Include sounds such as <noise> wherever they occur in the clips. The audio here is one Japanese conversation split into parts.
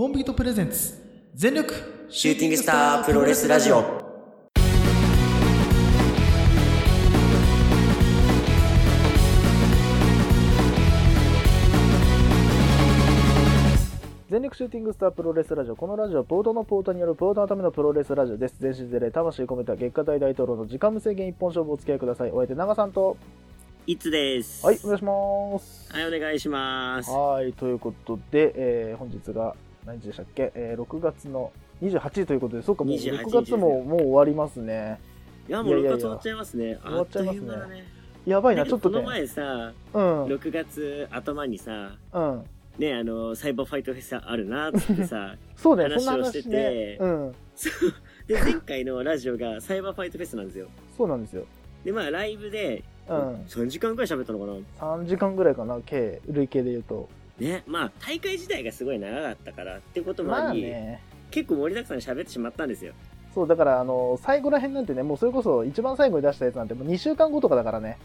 コンビートプレゼンツ全力シューティングスタープロレスラジオ。全力シューティングスタープロレスラジオ。このラジオはポートのポートによるポートのためのプロレスラジオです。全身全霊、魂込めた月下大大統領の時間無制限一本勝負をお付き合いください。お相手、長さんと。いつです？はい、お願いします。はい、お願いします。はい、ということで、えー本日が何日でしたっけ、えー ?6 月の28日ということで、そうか、もう28 6月ももう終わりますね。いや、もう6いやいやいや月終わっちゃいますね。終わっちゃいますね。やばいな、ちょっとね。前さ、うん、6月頭にさ、うん。ね、あの、サイバーファイトフェスあるな、つってさ、<laughs> そうね、話そんなをしてて。うん、で、前回のラジオがサイバーファイトフェスなんですよ。そうなんですよ。で、まあ、ライブで、うん。3時間くらい喋ったのかな？3時間ぐらいかな、計、累計で言うと。ね、まあ、大会自体がすごい長かったからってこともまあり、あね。結構盛りだくさんに喋ってしまったんですよ。そう、だから、あの、最後らへんなんてね、もうそれこそ一番最後に出したやつなんてもう2週間後とかだからね。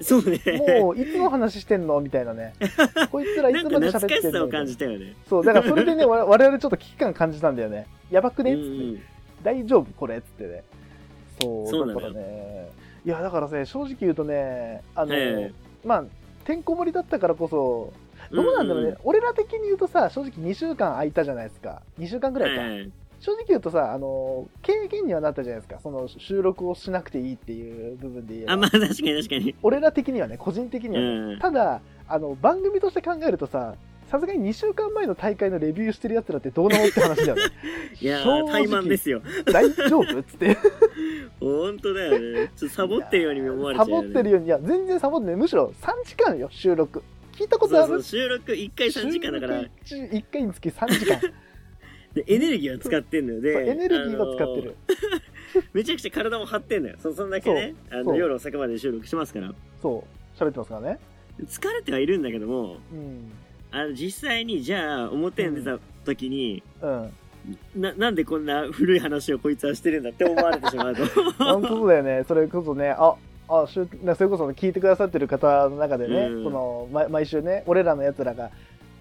そうね。もう、いつの話してんのみたいなね。<laughs> こいつらいつまで喋ってんの感じたよね。そう、だからそれでね、我我々ちょっと危機感感じたんだよね。やばくうんねっつって、うん。大丈夫これっつってね。そう、そうだからね。いや、だからね、正直言うとね、あの、えまあ、てんこ盛りだったからこそ、どうなんだろうね、うん俺ら的に言うとさ、正直2週間空いたじゃないですか。2週間ぐらいか。はい正直言うとさ、あの、経験にはなったじゃないですか。その収録をしなくていいっていう部分で言えば。あ、まあ確かに確かに。俺ら的にはね、個人的にはね。うん。ただ、あの、番組として考えるとさ、さすがに2週間前の大会のレビューしてるやつらってどうなのって話だよね。<laughs> いやー、正直怠慢ですよ。大丈夫っつって。<laughs> 本当だよね。ちょっとサボってるように思われちゃサうよ、ね。ボってるように、いや、全然サボってない。むしろ3時間よ、収録。聞いたことある？収録1回3時間だから、1回につき3時間。<laughs> で、エネルギーは使ってんのよ。で、エネルギーは使ってる。めちゃくちゃ体も張ってんのよ。そそんだけね、あの夜遅くまで収録しますから。そう、喋ってますからね。疲れてはいるんだけども、うん。あの、実際に、じゃあ、表に出た時に、うん。な、なんでこんな古い話をこいつはしてるんだって思われてしまうと。<laughs> 本当だよね。それこそね、あ、あ、しゅなそれこそ聞いてくださってる方の中でね、うんその、ま、毎週ね、俺らのやつらが、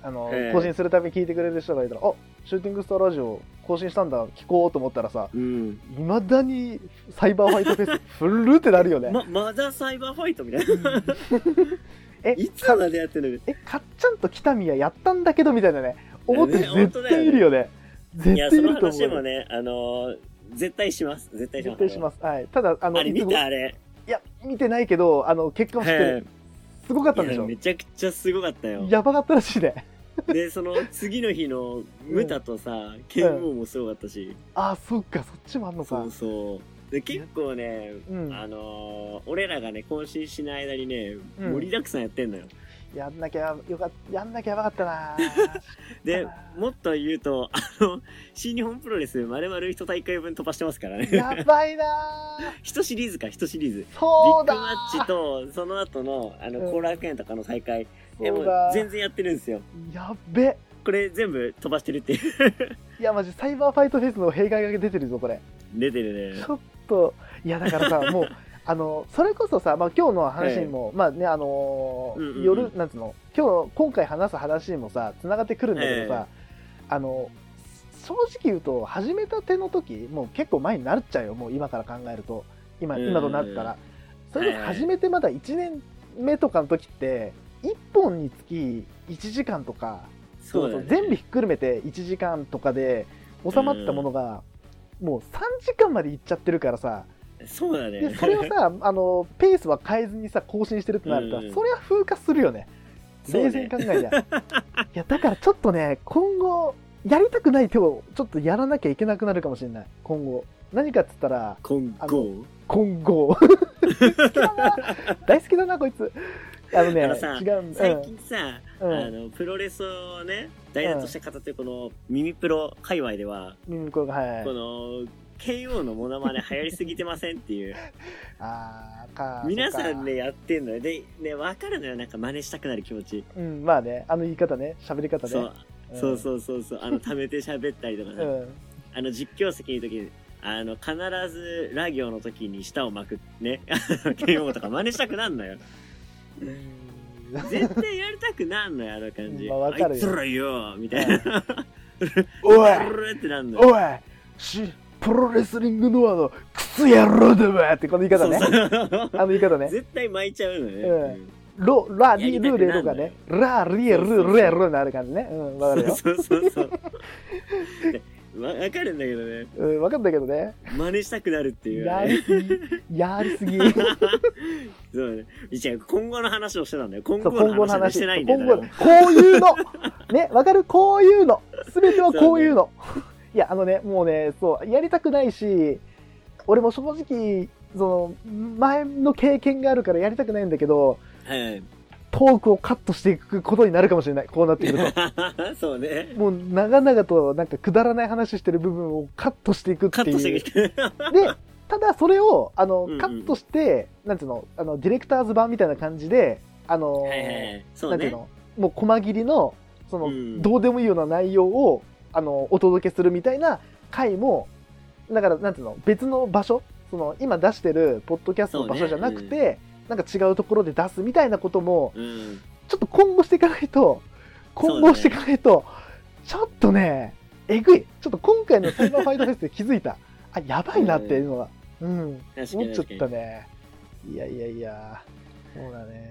あの、ええ更新するたびに聞いてくれる人がいたら、あ、シューティングスターラジオ更新したんだ、聞こうと思ったらさ、うん。いまだにサイバーファイトフェス、<laughs> フルってなるよね。ま、マザーサイバーファイトみたいな。<laughs> え、<laughs> いつまでやってんの？え、かっちゃんと北宮やったんだけどみたいなね、思ってる絶対いるよね。絶いや、その対いると思うよ。話もね、あのー絶対します。絶対します。絶対します。はい。ただ、あの、あれ見たあれ。いや、見てないけど、あの、結果は知ってる。すごかったんでしょ？めちゃくちゃすごかったよ。やばかったらしいね。<laughs> で、その次の日のムタとさ、剣王もすごかったし。あ、そっか、そっちもあんのかそう。そう。で、結構ね、うんあのー俺らがね、更新しない間にね、うん盛りだくさんやってんのよ。やんなきゃよかった、やんなきゃやばかったな <laughs> で、もっと言うと、あの、新日本プロレス、丸々一大会分飛ばしてますからね。やばいな <laughs> 一シリーズか、一シリーズ。ビそうだッグマッチと、その後の、あの、うん後楽園とかの大会。え、も全然やってるんですよ。やっべ。これ全部飛ばしてるっていう。<laughs> いや、マジ、サイバーファイトフェスの弊害が出てるぞ、これ。出てるねち。ょっと、いや、だからさ、もう、あの、それこそさ、まあ、今日の話にも、まあね、あのーうんうんうん。夜、なんつうの、今日、今回話す話にもさ、つながってくるんだけどさ、あの、正直言うと、始めたての時、もう結構前になっちゃうよ、もう今から考えると。今、うん今となったら。それで始めてまだ1年目とかの時って、1本につき1時間とか、そうだね。全部ひっくるめて1時間とかで収まったものが、もう3時間までいっちゃってるからさ、そうだね。で。それをさ <laughs> あのペースは変えずにさ更新してるってなると、うんそれは風化するよね。冷静に考えりゃ、<laughs> いやだからちょっとね今後やりたくない手をちょっとやらなきゃいけなくなるかもしれない。今後。何かっつったら今あ後今後。<laughs> 大好きだなこいつ。あのねあのさ違うん最近さ、うん。あの、プロレスをね、題材として語ってるこの、耳プロ界隈では、うん、うん、これがはい。この、KO のモノマネ流行りすぎてませんっていう。<laughs> あーか皆さんね、やってんのよ。で、ね、わかるのよ。なんか真似したくなる気持ち。うんまあねあの言い方ね喋り方ねそう。そうそうそうそう。あの、溜めて喋ったりとかさ。うんあの、実況席の時に、あの、必ず、ラ行の時に舌を巻く、ね。<laughs> KO とか真似したくなんのよ。うん絶対やりたくなんのよ、あの感じ。まあわかるよあいつらよみたいな。おいルルってなんだよ。おいしプロレスリングノアのクソ野郎だわってこの言い方ね。あの言い方ね。絶対巻いちゃうのね。うん。ロラリルレとかね。ラリエルレルになる感じね。うんわかるよ。そうそうそう。<laughs> でわわかるんだけどね。うんわかんだけどね。真似したくなるっていう、やね。りすぎ。やりすぎ。そうね。違う、今後の話をしてたんだよ。今後の今後の話。してないんだ今よ。後こういうの。ねわかる？こういうの。全てはこういうのいやあのねもうねそうやりたくないし俺も正直その前の経験があるからやりたくないんだけどはい。トークをカットしていくことになるかもしれないこうなってくると <laughs> そうね。もう長々となんかくだらない話してる部分をカットしていくってカットしていうきて。でただそれをあの、うんうんカットしてなんていうのあのディレクターズ版みたいな感じであの、はいはいはい。ね。なていうのもう細切りのその、うんどうでもいいような内容をあのお届けするみたいな回もだからなんていうの別の場所その今出してるポッドキャストの場所じゃなくて、なんか違うところで出すみたいなこともうん。ちょっと今後していかないと <laughs> 今後していかないと、ちょっとねえぐい。ちょっと今回のサイバーファイトフェスで気づいた。あやばいなっていうのがうん。思っちゃっ。たね。いやいやいや。そうだね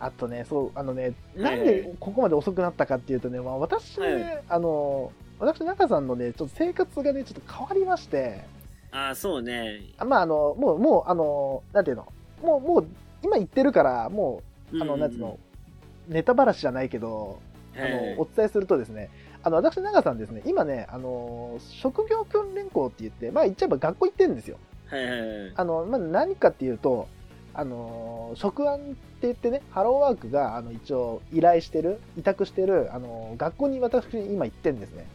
あとねそうあのねなんでここまで遅くなったかっていうとね、まあ、私はい。あの私中さんのねちょっと生活がねちょっと変わりまして。ああ、そうね。あまああのもうもうあのなんていうの？もうもう今言ってるからもうあの、なんていうの？ネタばらしじゃないけどあはいのお伝えするとですねあの私長さんですね今ねあの職業訓練校って言ってまあ言っちゃえば学校行ってるんですよ。あの、まあ、何かっていうと、あのー職案って言ってね、ハローワークが、あの、一応依頼してる、委託してる、あのー学校に私今行ってんですね。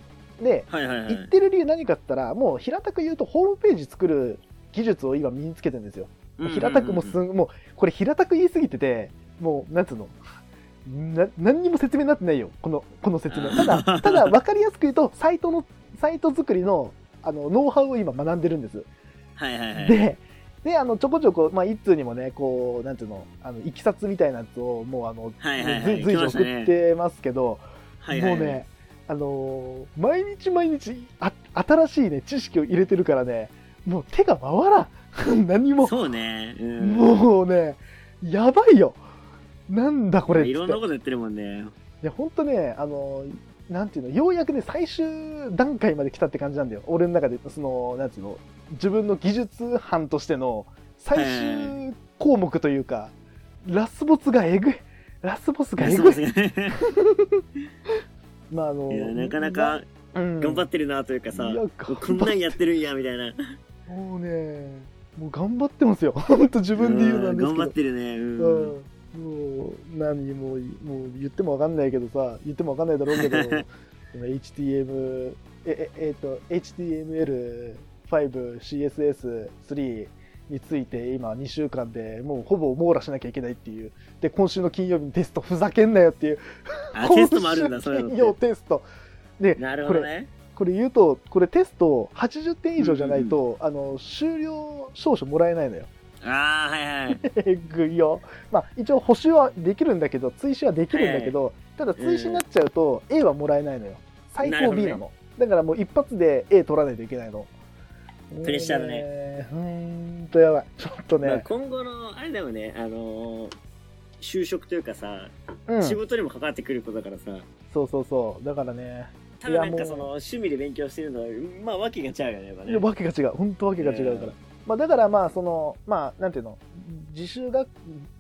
で、はいはいはい。行ってる理由何かって言ったら、もう平たく言うと、ホームページ作る技術を今身につけてるんですよ。平たくもうすん、もう、これ平たく言いすぎてて、もう、なんつうの、な何にも説明になってないよ、この、この説明。ただ、<laughs> ただ、わかりやすく言うと、サイトの、サイト作りの、あの、ノウハウを今学んでるんです。はいはいはい。で、で、あの、ちょこちょこ、まあ、一通にもね、こう、なんていうの、あの、いきさつみたいなやつを、もう、あの、はいはいはい随随時送ってますけど、はいはいはいもうね、あのー毎日毎日あ、新しいね、知識を入れてるからね、もう手が回らん。<laughs> 何も、そうね。うん。もうね、やばいよ。なんだこれ。いろんなこと言ってるもんね。いや、ほんとね、あのーなんていうの、ようやくね、最終段階まで来たって感じなんだよ。俺の中で、その、なんていうの、自分の技術班としての最終項目というか、ラスボスがえぐい。ラスボスがえぐい。<laughs> まあ、あのなかなかうん頑張ってるなというかさ、いやこんなんやってるんやみたいな。もうね、もう頑張ってますよ。<laughs> 本当自分で言うなんですけど。頑張ってるね。うん。うん、もう何もうもう言ってもわかんないけどさ言ってもわかんないだろうけどその HTM えええっと HTML5CSS3 について今2週間でもうほぼ網羅しなきゃいけないっていうで今週の金曜日にテストふざけんなよっていうあ、テストもあるんだ、そういう今週金曜。テストでなるほこれどね。これ言うとこれテスト80点以上じゃないと、あの終了証書もらえないのよああ、はいはい。え <laughs> ぐいよ。まあ、一応補修はできるんだけど、追試はできるんだけど、ただ追試になっちゃうと A はもらえないのよ。最高 B ねなの。だからもう一発で A 取らないといけないの。プレッシャーだねね。うーんとやばい。ちょっとまあね。今後の、あれだよね、あのー就職というかさ、うん。仕事にも関わってくることだからさ、そうそうそう。だからね。ただなんかその趣味で勉強してるのは、まあわけが違うよね、やっぱね。いや、わけが違う。本当わけが違うから。まあ、だからまあ、その、まあ、なんていうの、自主学、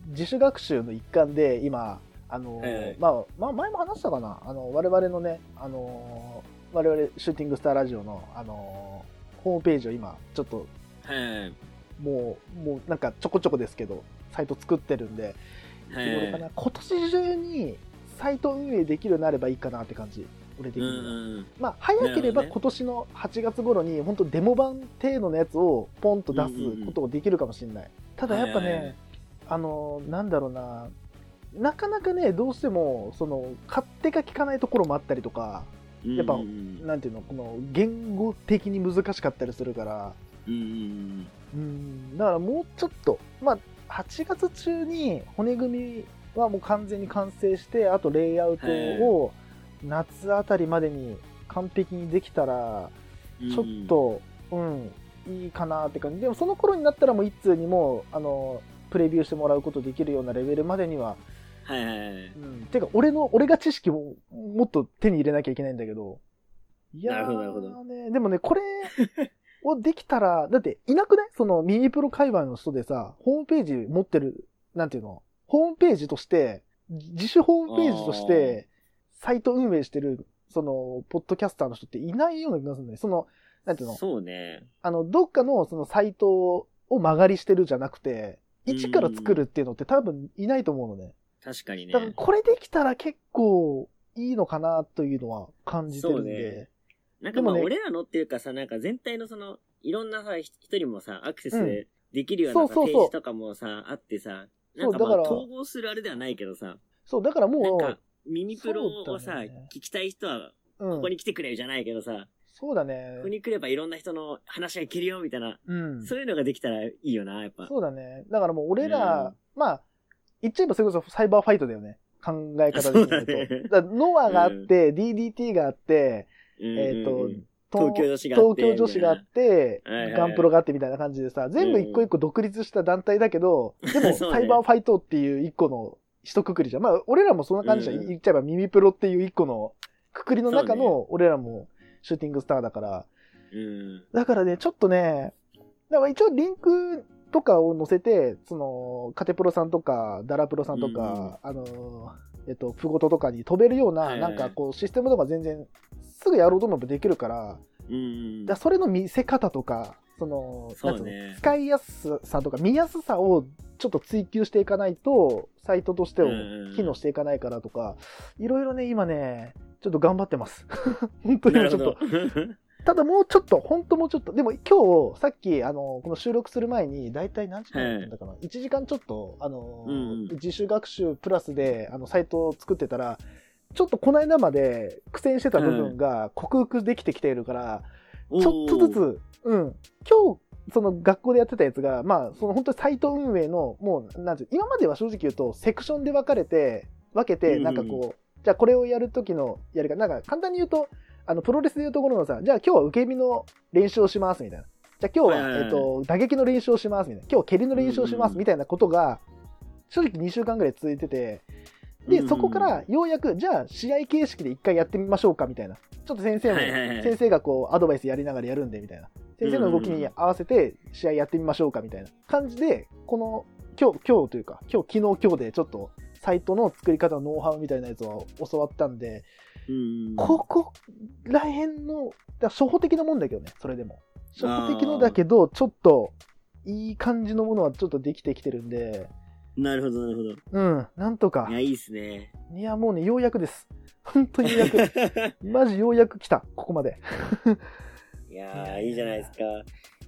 自主学習の一環で、今、あの、ええまあ、まあ、前も話したかな、あの、我々のね、あの、我々、シューティングスターラジオの、あの、ホームページを今、ちょっと、はい。もう、もう、なんか、ちょこちょこですけど、サイト作ってるんで、はいいつ頃かな、今年中に、サイト運営できるようになればいいかなって感じ、俺的うには。ん。まあ、早ければ今年の8月頃に本当デモ版程度のやつをポンと出すことができるかもしれない。ただやっぱはいはいはいね、あの、なんだろうな、なかなかね、どうしても、その、勝手が効かないところもあったりとか、やっぱうんなんていうの、この、言語的に難しかったりするから、うん。うん、だからもうちょっと、まあ、8月中に骨組みはもう完全に完成して、あとレイアウトを夏あたりまでに完璧にできたら、ちょっと、うん、いいかなって感じ。でもその頃になったらもう一通にも、あの、プレビューしてもらうことできるようなレベルまでには、はいはいはい。うん、てか俺の、俺が知識をもっと手に入れなきゃいけないんだけど。いやーなるほどなるほどね、でもね、これ <laughs> をできたら、だっていなくない？そのミニプロ界隈の人でさ、ホームページ持ってる、なんていうの？ホームページとして、自主ホームページとして、サイト運営してる、その、ポッドキャスターの人っていないような気がするんだよ。その、なんていうの？そうね。あの、どっかのそのサイトを曲がりしてるじゃなくて、一から作るっていうのって多分いないと思うのね。確かにねだ。からこれできたら結構いいのかなというのは感じてるんそうで。なんかまあ俺らのっていうかさ、なんか全体のその、いろんなさ、ひ一人もさ、アクセうんスできるようなページとかもさ、あってさ、なんかまあ統合するあれではないけどさ、そう、だからなんもかミニプロをさ、だね聞きたい人はう、うんここ、に来てくれよじゃないけどさ、そうだねここ。に来ればいろんな人の話がいけるよみたいな、うん。そういうのができたらいいよな、やっぱ。そうだね。だからもう俺ら、うんまあ、言っちゃえばそれこそサイバーファイトだよね。考え方で言うねと。ノアがあって、DDT があって、うんえっと東京女子があって東京女子があってガンプロがあってみたいな感じでさ、全部一個一個独立した団体だけど、<laughs> でもサイバーファイトっていう一個の一括りじゃん。まあ、俺らもそんな感じじゃん。うん言っちゃえば耳プロっていう一個のくくりの中の俺らもシューティングスターだから、うん。だからね、ちょっとね、だから一応リンクとかを載せて、その、カテプロさんとか、ダラプロさんとか、あのー、えっと、プゴトとかに飛べるような、なんかこう、システムとか全然、すぐやろうと思えばできるから、うん。だそれの見せ方とか、その、そうねなんつうの使いやすさとか見やすさをちょっと追求していかないと、サイトとしても機能していかないからとか、いろいろね、今ね、ちょっと頑張ってます。<laughs> 本当にちょっとど。。ただもうちょっと、本当もうちょっと、でも今日、さっき、あの、この収録する前に、だいたい何時間やったんだかな、1時間ちょっと、あの、うんうん。自主学習プラスで、あの、サイトを作ってたら、ちょっとこの間まで苦戦してた部分が克服できてきているから、ちょっとずつ、うん、今日、その学校でやってたやつが、まあ、その本当にサイト運営の、もう、なんていう今までは正直言うと、セクションで分かれて、分けて、うんなんかこう、じゃあこれをやるときのやり方、なんか簡単に言うと、あの、プロレスで言うところのさ、じゃあ今日は受け身の練習をします、みたいな。じゃあ今日は、はいはいはいえっと、打撃の練習をします、みたいな。今日は蹴りの練習をします、うんみたいなことが、正直2週間ぐらい続いてて、で、うんそこからようやく、じゃあ試合形式で一回やってみましょうか、みたいな。ちょっと先生も、はいはいはい先生がこう、アドバイスやりながらやるんで、みたいな。先生の動きに合わせて試合やってみましょうか、みたいな感じで、この、今日、今日というか、今日、昨日、今日でちょっと、サイトの作り方のノウハウみたいなやつを教わったんで、うん。ここら辺の、だ初歩的なもんだけどね、それでも。初歩的のだけど、ちょっと、いい感じのものはちょっとできてきてるんで、なるほど、なるほど。うん、なんとかい。や、いいっすね。いや、もうね、ようやくです。本当にようやく。<laughs> マジようやく来た、ここまで。いやー、いいじゃないですか。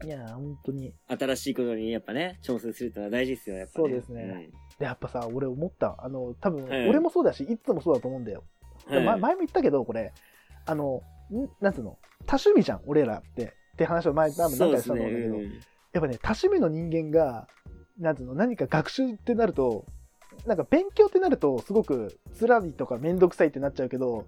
いや、本当に。新しいことにやっぱね、挑戦するってのは大事ですよ、やっぱ、ね。そうですねで、やっぱさ、俺思った。あの、多分、はい俺もそうだし、いつもそうだと思うんだよ。うん。はいま前も言ったけど、これ、あの、んなんつうの、多趣味じゃん、俺らって。って話を前、多分何回したんだけど、ねやっぱね、多趣味の人間が、なんつうの、何か学習ってなると、なんか勉強ってなると、すごく辛いとかめんどくさいってなっちゃうけど。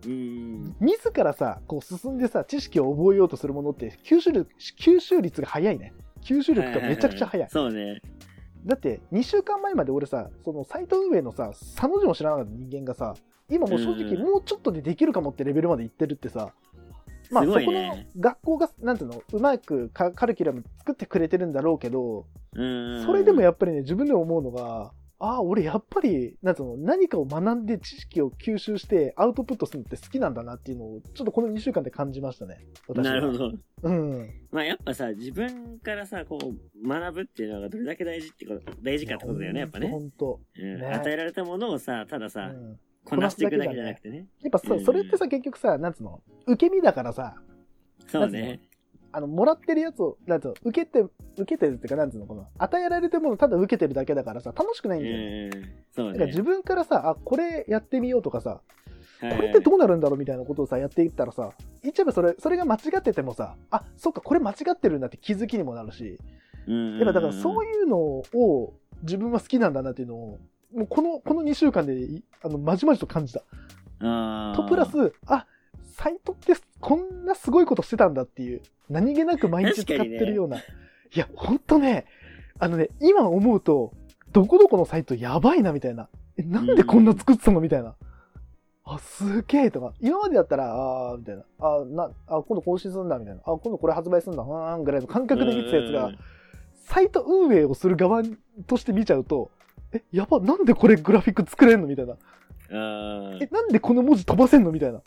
自らさ、こう進んでさ、知識を覚えようとするものって、吸収力、吸収率が早いね。吸収力がめちゃくちゃ早い。そうね。だって、2週間前まで俺さ、そのサイト運営のさ、サの字も知らなかった人間がさ、今もう正直うんもうちょっとでできるかもってレベルまで行ってるってさ、まあすそこの学校が、なんていうの、うまくカカルキュラム作ってくれてるんだろうけど、うん。それでもやっぱりね、自分でも思うのが、ああ、俺やっぱり、なんつうの、何かを学んで知識を吸収してアウトプットするのって好きなんだなっていうのを、ちょっとこの2週間で感じましたね。私はなるほ。ど。うん。まあやっぱさ、自分からさ、こう、学ぶっていうのがどれだけ大事ってこと、大事かってことだよね、やっぱね。ほんと。うんね与えられたものをさ、ただうさ、んこなしていくだけじゃなくてね。やっぱさ、うんそれってさ、結局さ、なんつうの、受け身だからさ、そうね。あの、もらってるやつを、なんつうの、受けて、受けてるっていうか、なんつうの、この、与えられてるものをただ受けてるだけだからさ、楽しくないんだよね。うん。そうね。だから自分からさ、あ、これやってみようとかさ、はいこれってどうなるんだろうみたいなことをさ、やっていったらさ、言っちゃえばそれ、それが間違っててもさ、あ、そっか、これ間違ってるんだって気づきにもなるし、うんやっぱだからそういうのを自分は好きなんだなっていうのを、もうこの、この2週間でい、あの、まじまじと感じた。と、プラス、あ、サイトってこんなすごいことしてたんだっていう、何気なく毎日使ってるような。いや、ほんとね、あのね、今思うと、どこどこのサイトやばいなみたいな。え、なんでこんな作ってたのみたいな。あ、すげえとか。今までだったら、あーみたいな。あ、な、あ、今度更新するんだみたいな。あ、今度これ発売するんだ。うーんぐらいの感覚で見てたやつが、サイト運営をする側として見ちゃうと、え、やば、なんでこれグラフィック作れんのみたいな。あえ、なんでこの文字飛ばせんのみたいな。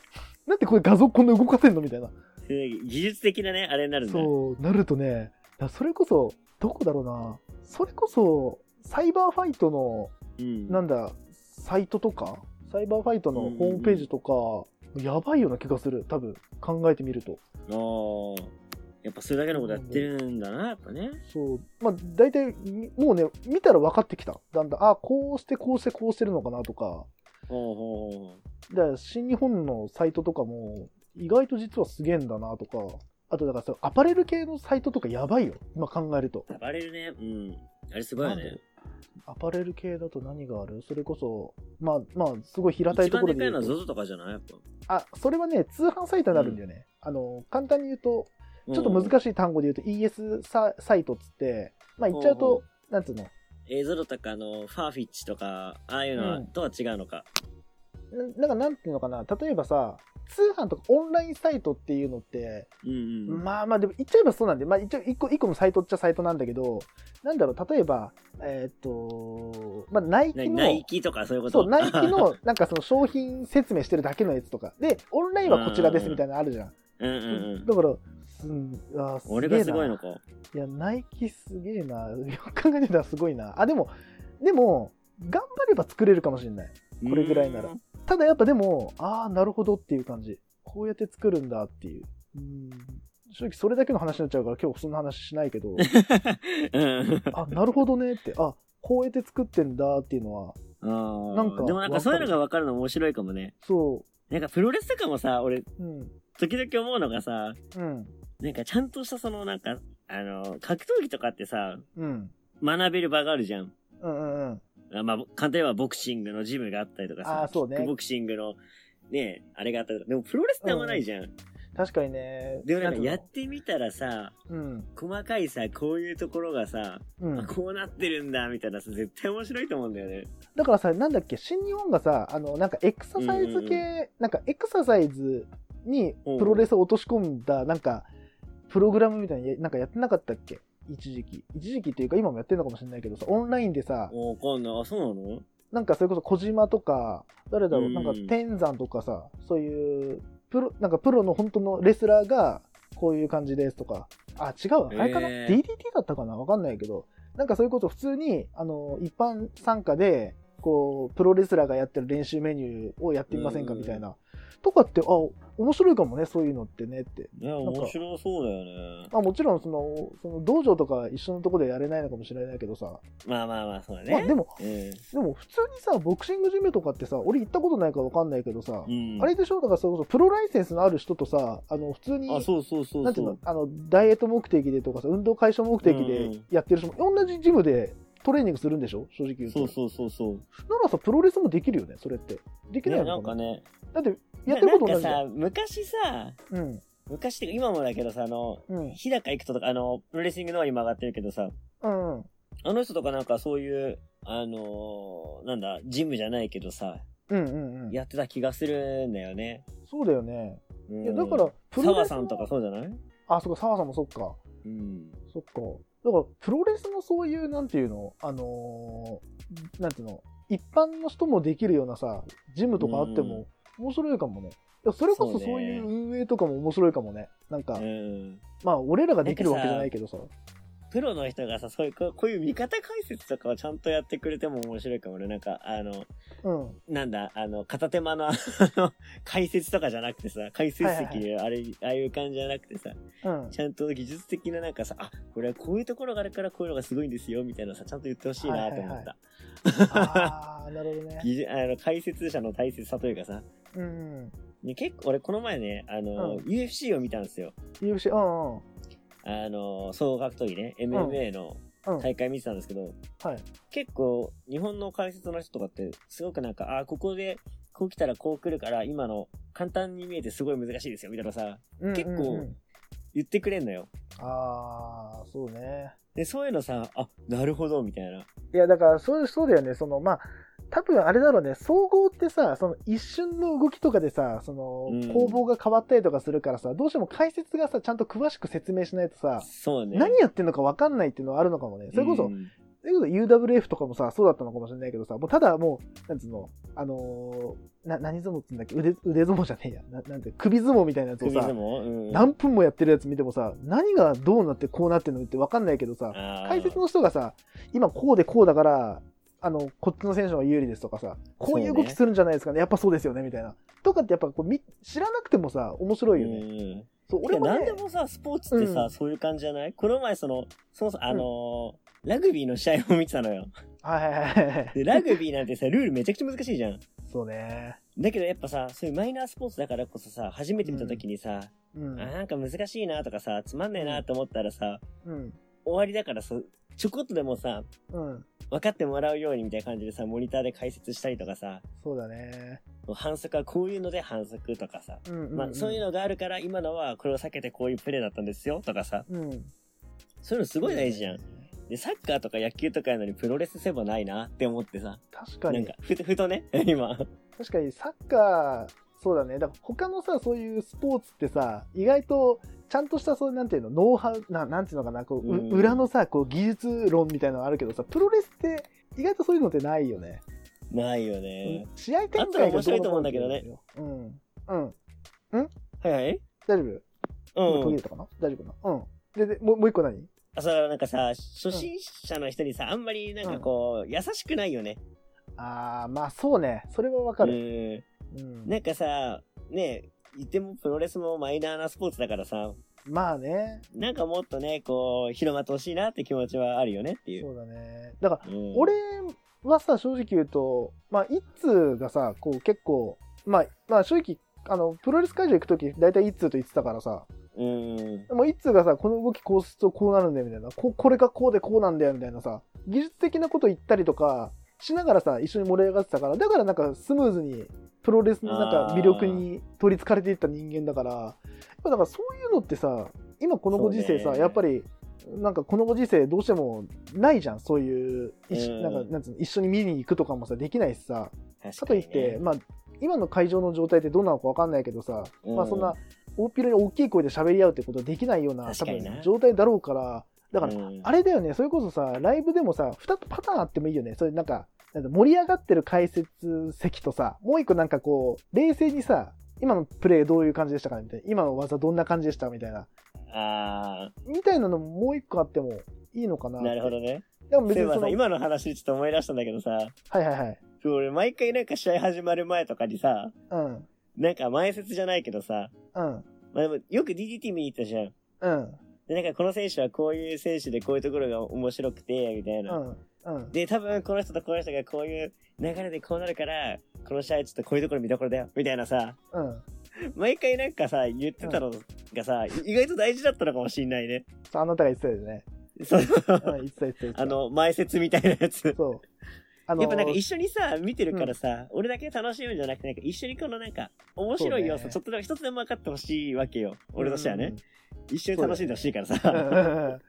なんでこれ画像こんな動かせんのみたいな。技術的なね、あれになるんだ。そう、なるとね、だそれこそ、どこだろうな。それこそ、サイバーファイトの、うん。なんだ、サイトとか、サイバーファイトのホームページとか、やばいような気がする。多分、考えてみると。ああ。やっぱそれだけのことやってるんだな、やっぱね。そう。まあ、大体、みもうね、見たら分かってきた。だんだん、あ、こうして、こうして、こうしてるのかなとか。ほうほうほだから、新日本のサイトとかも、意外と実はすげえんだなとか。あと、だからさ、アパレル系のサイトとかやばいよ。今考えると。う。バレるね。うん。あれすごいよね。アパレル系だと何がある？それこそ、まあ、まあ、すごい平たいところで一番でかいのは。ZOZO とかじゃない？やっぱ。あ、それはね、通販サイトになるんだよね。あの、簡単に言うと、ちょっと。難しい単語で言うと ES ササイトっつって、まあ言っちゃうとほうほ、なんつうの、えー、ZOZO とかのファーフィッチとか、ああいうのはうんとは違うのか？ななんかなんていうのかな、例えばさ、通販とかオンラインサイトっていうのって、うんうん。まあまあでも言っちゃえばそうなんで、まあ一応一個一個のサイトっちゃサイトなんだけど、なんだろう、例えば、えーっと、まあナイキの、なナイキとかそういうこと？そう、ナイキのなんかその商品説明してるだけのやつとか、で、オンラインはこちらですみたいなのあるじゃん。うんうんうん。だから、うん、あーすげえな俺がすごいのか。いや、ナイキすげえな。よく考えてたらすごいな。あ、でも、でも、頑張れば作れるかもしれない。これぐらいなら。ただやっぱでも、ああ、なるほどっていう感じ。こうやって作るんだっていう。うん正直それだけの話になっちゃうから今日そんな話しないけど、<laughs> うん。あ、なるほどねって、あ、こうやって作ってんだっていうのは、なんかでもなんかそういうのが分かるの面白いかもね。そなんかプロレスとかもさ、俺、う、うん、時々思うのがさ、うん、なんかちゃんとしたそのなんか、あの、格闘技とかってさ、うん、学べる場があるじゃん。うん、うん、うん。あまあ、簡単に言えばボクシングのジムがあったりとかさ、あーそうねキックボクシングの、ね、あれがあったりとか。でもプロレスってあんまないじゃん。確かにね。でもなんかやっつてみたらさ、うん、細かいさ、こういうところがさ、うんあ。こうなってるんだ、みたいなさ、絶対面白いと思うんだよね。だからさ、なんだっけ、新日本がさ、あの、なんかエクササイズ系、うんなんかエクササイズにプロレスを落とし込んだ、なんか、プログラムみたいに、なんかやってなかったっけ？一時期。一時期っていうか今もやってるのかもしれないけどさ、オンラインでさ、わかんない。あ、そうなの？なんかそれこそ小島とか、誰だろう、うん。なんか天山とかさ、そういう、プロ、なんかプロの本当のレスラーが、こういう感じですとか、あ、違う、あれかな、へー ?DDT だったかな？わかんないけど、なんかそういうこと普通に、あの、一般参加で、こう、プロレスラーがやってる練習メニューをやってみませんか？うん。みたいな。とかって、あ、面白いかもね、そういうのってねって。いや、か面白そうだよね。まあもちろん、その、その道場とか一緒のところでやれないのかもしれないけどさ。まあまあまあ、そうだね。まあでも、うん。でも普通にさ、ボクシングジムとかってさ、俺行ったことないからわかんないけどさ、うん。あれでしょ？だからそれこそプロライセンスのある人とさ、あの、普通に、あ、そうそうそうそう。なんていうの、あの、ダイエット目的でとかさ、運動解消目的でうんやってる人も、同じジムでトレーニングするんでしょ？正直言うと。そうそうそうそう。ならさ、プロレスもできるよね、それって。できないね、のかな？なんかね。だって、やってること同じじゃん。なんかさ、昔さ、うん。昔っていうか今もだけどさ、あの、うん。日高行くととか、あの、プロレスリングの方にも上がってるけどさ、うん。うん。あの人とかなんかそういう、あのーなんだ、ジムじゃないけどさ、うんうんうん。やってた気がするんだよね。そうだよね。うんいや、だから、プロレスの澤さんとかそうじゃない？あ、そっか、澤さんもそっか。うん。そっか。だから、プロレスのそういう、なんていうの、あのーなんていうの、一般の人もできるようなさ、ジムとかあっても面白いかもね。いや、それこそそういう運営とかも面白いかもね。なんか、うん。まあ、俺らができるわけじゃないけどさ。プロの人がさ、そういう、こういう見方解説とかをちゃんとやってくれても面白いかもね。なんか、あの、うん。なんだ、あの、片手間の、あの、<laughs> 解説とかじゃなくてさ、解説席で、あれ、ああいう感じじゃなくてさ、うん。ちゃんと技術的ななんかさ、あ、これはこういうところがあるからこういうのがすごいんですよ、みたいなさ、ちゃんと言ってほしいなと思った。ああ、なるほどね。<laughs> 技術あの解説者の大切さというかさ、うん。ね、結構俺この前ね、あの、うん UFC を見たんですよ。UFC、うんうん。あの、総合格闘技ね、MMA のうん。大会見てたんですけど、はい。結構日本の解説の人とかってすごくなんか、あ、ここでこう来たらこう来るから、今の簡単に見えてすごい難しいですよ、みたいなさ、うん結構うんうん言ってくれんのよ。ああ、そうね。で、そういうのさ、あ、なるほど、みたいな。いや、だから、そう、そうだよね。その、まあ、多分あれだろうね、総合ってさ、その一瞬の動きとかでさ、そのうん、攻防が変わったりとかするからさ、どうしても解説がさ、ちゃんと詳しく説明しないとさ、そうね。何やってんのか分かんないっていうのはあるのかもね。それこそ、うんそれこそ UWF とかもさ、そうだったのかもしれないけどさ、もうただもう、なんつうの、あのーな、何相撲って言うんだっけ？腕、腕相撲じゃねえや。ななんて、首相撲みたいなやつをさうん。何分もやってるやつ見てもさ、何がどうなってこうなってんのって分かんないけどさ、解説の人がさ、今こうでこうだから、あの、こっちの選手が有利ですとかさ、こういう動きするんじゃないですかね、やっぱそうですよね、みたいな。とかってやっぱこうみ知らなくてもさ、面白いよね。うん。そう、俺俺もね何で、もさ、スポーツってさ、うん。そういう感じじゃない？この前その、そもそもあのーラグビーの試合を見てたのよ。はいはいはいはい。で、ラグビーなんてさ、ルールめちゃくちゃ難しいじゃん。そうね。だけどやっぱさ、そういうマイナースポーツだからこそさ、初めて見た時にさ、うん。あ、なんか難しいなとかさ、つまんねえなと思ったらさ、うん。終わりだからさ、ちょこっとでもさ、うん。分かってもらうようにみたいな感じでさ、モニターで解説したりとかさ、そうだね。反則はこういうので反則とかさ、うんうん、うん。まあそういうのがあるから今のはこれを避けてこういうプレーだったんですよとかさ、うん。そういうのすごい大事じゃん。で、サッカーとか野球とかやのにプロレスせばないなって思ってさ、確かになんか、。ふと、ふとね、<laughs> 今。確かにサッカー、そうだね。だから他のさ、そういうスポーツってさ、意外と、ちゃんとした、そういう、なんていうの、ノウハウ、ななんていうのかな、こう、ううん裏のさ、こう、技術論みたいなのあるけどさ、プロレスって、意外とそういうのってないよね。ないよね。試合展開が面白いと思うんだけどねうのこうん。うん。はいはい大丈夫？うん途切れ。たかな？大丈夫かな？うん。で、で、もうもう一個何？あ、そう、なんかさ、初心者の人にさ、あんまりなんかこう、優しくないよね。あー、まあそうね。それはわかる。うん。うん。なんかさ、ね、言ってもプロレスもマイナーなスポーツだからさ、まあね。なんかもっとね、こう、広まってほしいなって気持ちはあるよねっていう。そうだね。だから、うん、俺はさ、正直言うと、まあ、一通がさ、こう結構、まあ、まあ正直、あの、プロレス会場行くとき、大体一通と言ってたからさ、うん。もう一通がさ、この動きこうするとこうなるんだよみたいな、ここれがこうでこうなんだよみたいなさ、技術的なこと言ったりとかしながらさ、一緒に盛り上がってたから、だからなんかスムーズにプロレスのなんか魅力に取り憑かれていった人間だから、やっぱだからそういうのってさ、今このご時世さ、やっぱり、なんかこのご時世どうしてもないじゃん、そういう、一なんかなんつうの一緒に見に行くとかもさ、できないしさ、確かといって、まあ、今の会場の状態ってどうなのかわかんないけどさ、うん。まあそんな大っぴろに大きい声で喋り合うってことはできないような多分状態だろうから、だから、うんあれだよね、それこそさ、ライブでもさ、2つパターンあってもいいよね。それなんか、なんか盛り上がってる解説席とさ、もう一個なんかこう、冷静にさ、今のプレーどういう感じでしたかねみたいな。今の技どんな感じでしたみたいな。あみたいなのももう一個あってもいいのかなあ、なるほどね。でも別にその、今の話ちょっと思い出したんだけどさ、はいはいはい。俺毎回なんか試合始まる前とかにさ、うん。なんか前説じゃないけどさ、うん。まあでもよく DDT 見に行ったじゃん。うん。で、なんかこの選手はこういう選手でこういうところが面白くて、みたいうな。ん。うん。で、多分この人とこの人がこういう流れでこうなるから、この試合ちょっとこういうところ見どころだよ、みたいなさ、うん。毎回なんかさ、言ってたのがさ、意外と大事だったのかもしんないね。そうあなたが言ってたよね。その、うん、言ってた言ってた言ってた。あ、の、前説みたいなやつ。そう。あのやっぱなんか一緒にさ、見てるからさ、俺だけ楽しむんじゃなくて、なんか一緒にこのなんか、面白い要素、ちょっとでも一つでも分かってほしいわけよ。俺としてはね。一緒に楽しんでほしいからうん。さ。うんうんうん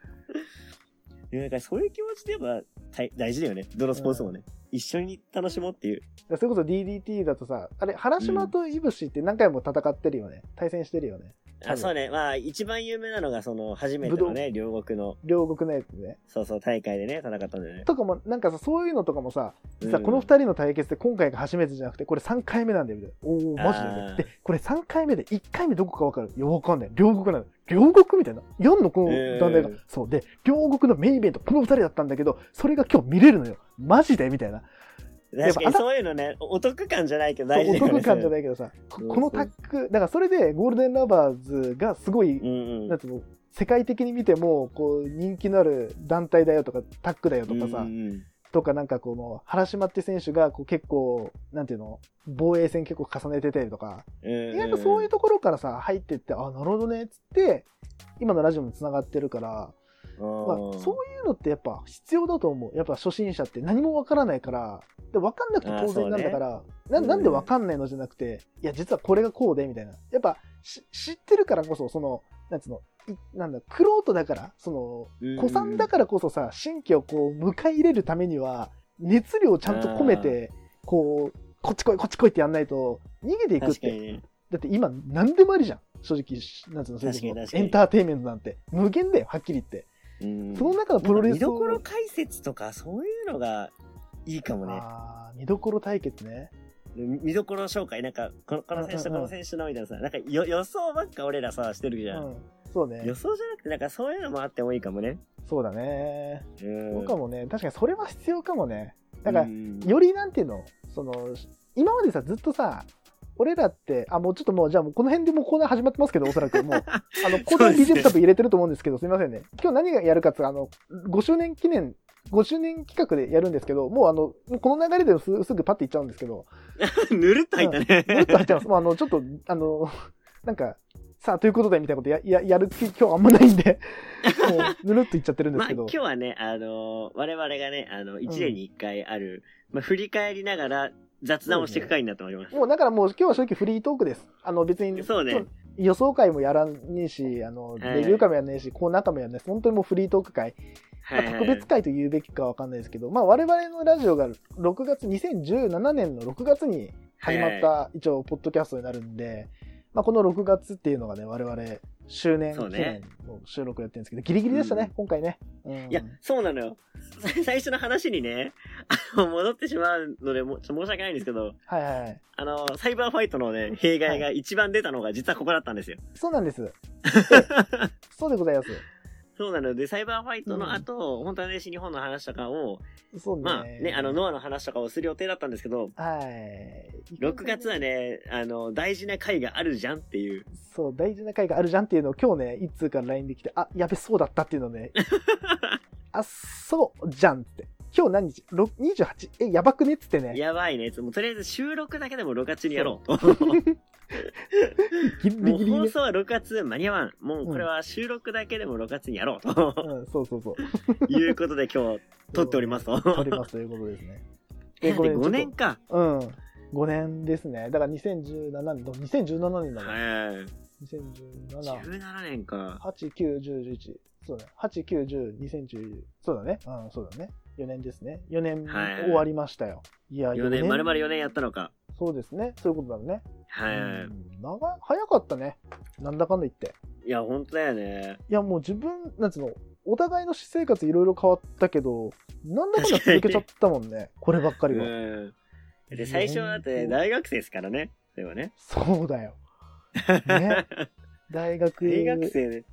いやなんかそういう気持ちでやっぱ大大事だよね。どのスポーツもね。一緒に楽しもうっていう。だそれこそ DDT だとさ、あれ、原島といぶしって何回も戦ってるよね。対戦してるよね。あ、そうね。まあ、一番有名なのが、その、初めてのね、両国の、両国のやつね。そうそう、大会でね、戦ったんだよね。とかも、なんかさ、そういうのとかもさ、実はうんこの二人の対決で今回が初めてじゃなくて、これ3回目なんだよ、みたいな。おおマジであーで、これ3回目で1回目どこかわかるいや、わかんない。両国なの。両国みたいな。4のこの団体が。うんそう。で、両国のメインイベント、この二人だったんだけど、それが今日見れるのよ。マジでみたいな。確かにやっぱそういうのね、お得感じゃないけど大事だよね。得感じゃないいけどさ、このタッグ、だからそれでゴールデンラバーズがすごい、うんうん。なんつうの、世界的に見ても、こう、人気のある団体だよとか、タッグだよとかさ、うんうんとかなんかこの、原島って選手がこう結構、なんていうの、防衛戦結構重ねててとか、うん。意外とそういうところからさ、入ってって、あ、なるほどね、っつって、今のラジオに繋がってるから、まあ、そういうのってやっぱ必要だと思う。やっぱ初心者って何もわからないから、で分かんなくて当然なんだから、なうんなんで分かんないのじゃなくて、いや、実はこれがこうで、みたいな。やっぱし知ってるからこそ、その、なんつうの、いなんだ、クロートだから、その、うん古参だからこそさ、新規をこう、迎え入れるためには、熱量をちゃんと込めて、こう、こっち来い、こっち来いってやんないと、逃げていくって。だって今、何でもありじゃん。正直、なんつうの、エンターテインメントなんて。無限だよ、はっきり言って。うんその中のプロレスを見どころ解説とか、そういうのがいいかもね。見どころ対決ね。見どころ紹介、なんか、このこの選手とこの選手のみたいなさ、なんかよ予想ばっか俺らさ、してるじゃん。うん。そうね予。想じゃなくて、なんかそういうのもあってもいいかもね。そうだね。うん。そうかもね。確かにそれは必要かもね。だからう、んよりなんていうの、その、今までさ、ずっとさ、俺らって、あ、もうちょっともう、じゃあもうこの辺でもうコーナー始まってますけど、おそらくもう、<laughs> あの、コーナー BGM 多分入れてると思うんですけど、すみませんね。今日何がやるかってあの、5周年記念、5周年企画でやるんですけど、もうあの、この流れですすぐパッていっちゃうんですけど、<laughs> ぬるっと入ったね。ぬるっと入っちゃいます。もうあの、ちょっと、あの、なんか、さあ、ということで、みたいなことや、や、やる気今日あんまないんで、<laughs> もう、ぬるっといっちゃってるんでますあけど。今日はね、あのー我々がね、あの、1年に1回ある、まあ振り返りながら雑談をしていく回になっております。もうだからもう今日は正直フリートークです。あの別に、そうね予想会もやらねえし、あの、はいレビュー会もやらねえし、コーナー会もやらねえし、本当にもうフリートーク会。まあ特別会と言うべきかわかんないですけど、まあ我々のラジオが6月、2017年の6月に始まった一応ポッドキャストになるんで、まあこの6月っていうのがね、我々周年記そうね念の収録やってるんですけど、ギリギリでしたね、うん今回ね。うんいや、そうなのよ。<laughs> 最初の話にね、あの、戻ってしまうので、もちょっと申し訳ないんですけど、はいはいはい。あの、サイバーファイトのね、弊害が一番出たのが実はここだったんですよ。そうなんです。<laughs> そうでございます。そうなので、サイバーファイトの後、本当はね、新日本の話とかを、そうね。まあね、あの、ノアの話とかをする予定だったんですけど、はい。6月はね、あの、大事な回があるじゃんっていう。そう、大事な回があるじゃんっていうのを今日ね、一通から LINE で来て、あ、やべ、そうだったっていうのね、<laughs> あ、そうじゃんって。今日何日？ろ ?28? え、やばくねっつってね。やばいね。もうとりあえず収録だけでも6月にやろうと。<laughs> ギリギリね。放送は6月間に合わん。もうこれは収録だけでも6月にやろうと。うん、そうそうそう。<laughs> いうことで今日撮っておりますと。撮りますということですね。え、でごめん5年か。うん。5年ですね。だから2017年、2017年だね。はい。2017、17年か。8、9、10、11。そうだね。8、9、10、2010。そうだね。うん、そうだね。4年ですね。4年はい終わりましたよ。いや、4年、丸々4年やったのか。そうですね。そういうことだね。はい。うん長い、早かったね。なんだかんだ言って。いや、本当だよね。いや、もう自分、なんつうの、お互いの私生活いろいろ変わったけど、なんだかんだ続けちゃったもんね。<laughs> こればっかりは。うん。で、最初はだって大学生ですからね。でもね。そうだよ。<laughs> ね。大学、大学生で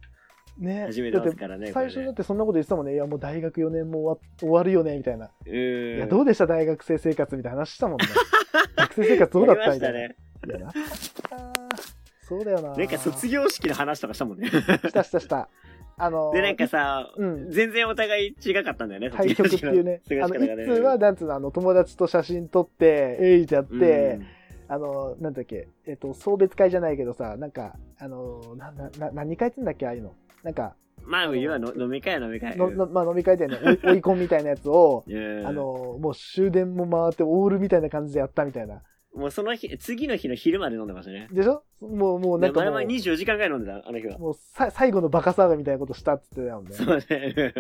ね。始めてますからね。最初だってそんなこと言ってたもんね。いや、もう大学4年も終わ終わるよね、みたいな。うん。いや、どうでした？大学生生活みたいな話したもんね。<laughs> 学生生活どうだった？みたいな。いや、なかった <laughs> そうだよな。なんか卒業式の話とかしたもんね。したしたした。あの、で、なんかさ、うん。全然お互い違かったんだよね。対局っていうね。あの、式の過ごし方がねいつは、なんつうの、あの、友達と写真撮って、えいってやって、うんあの、なんだっけ、えっと、送別会じゃないけどさ、なんか、あの、な、な、な何会っつうんだっけ、ああいうの。なんか、まあ、要はの飲み会や飲み会。ののまあ、飲み会でね、追い <laughs> 追い込みみたいなやつを、うんあの、もう終電も回って、オールみたいな感じでやったみたいな。もうその日、次の日の昼まで飲んでましたね。でしょ？もう、もうなんかもう、前々24時間ぐらい飲んでた、あの日は。もうさ最後のバカ騒ぎみたいなことしたっつってたもんね。<laughs> そうね。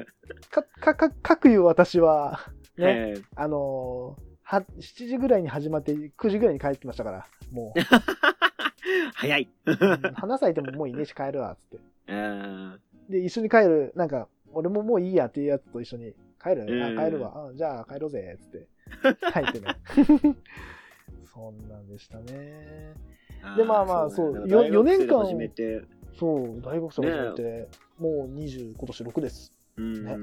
か、か、か、かくいう私は、ね、はいあのーは、7時ぐらいに始まって、9時ぐらいに帰ってましたから、もう。<laughs> 早い。うん花咲いてももういねえし帰るわ、つって。<laughs> うんで、一緒に帰る、なんか、俺ももういいやっていうやつと一緒に、帰る、うんあ帰るわ、うんじゃあ帰ろうぜ、つって。帰ってね。そんなんでしたね。でまあまあそうよよ四年間始めて、そう、大学生始めて、もう20、今年6です。うん。ね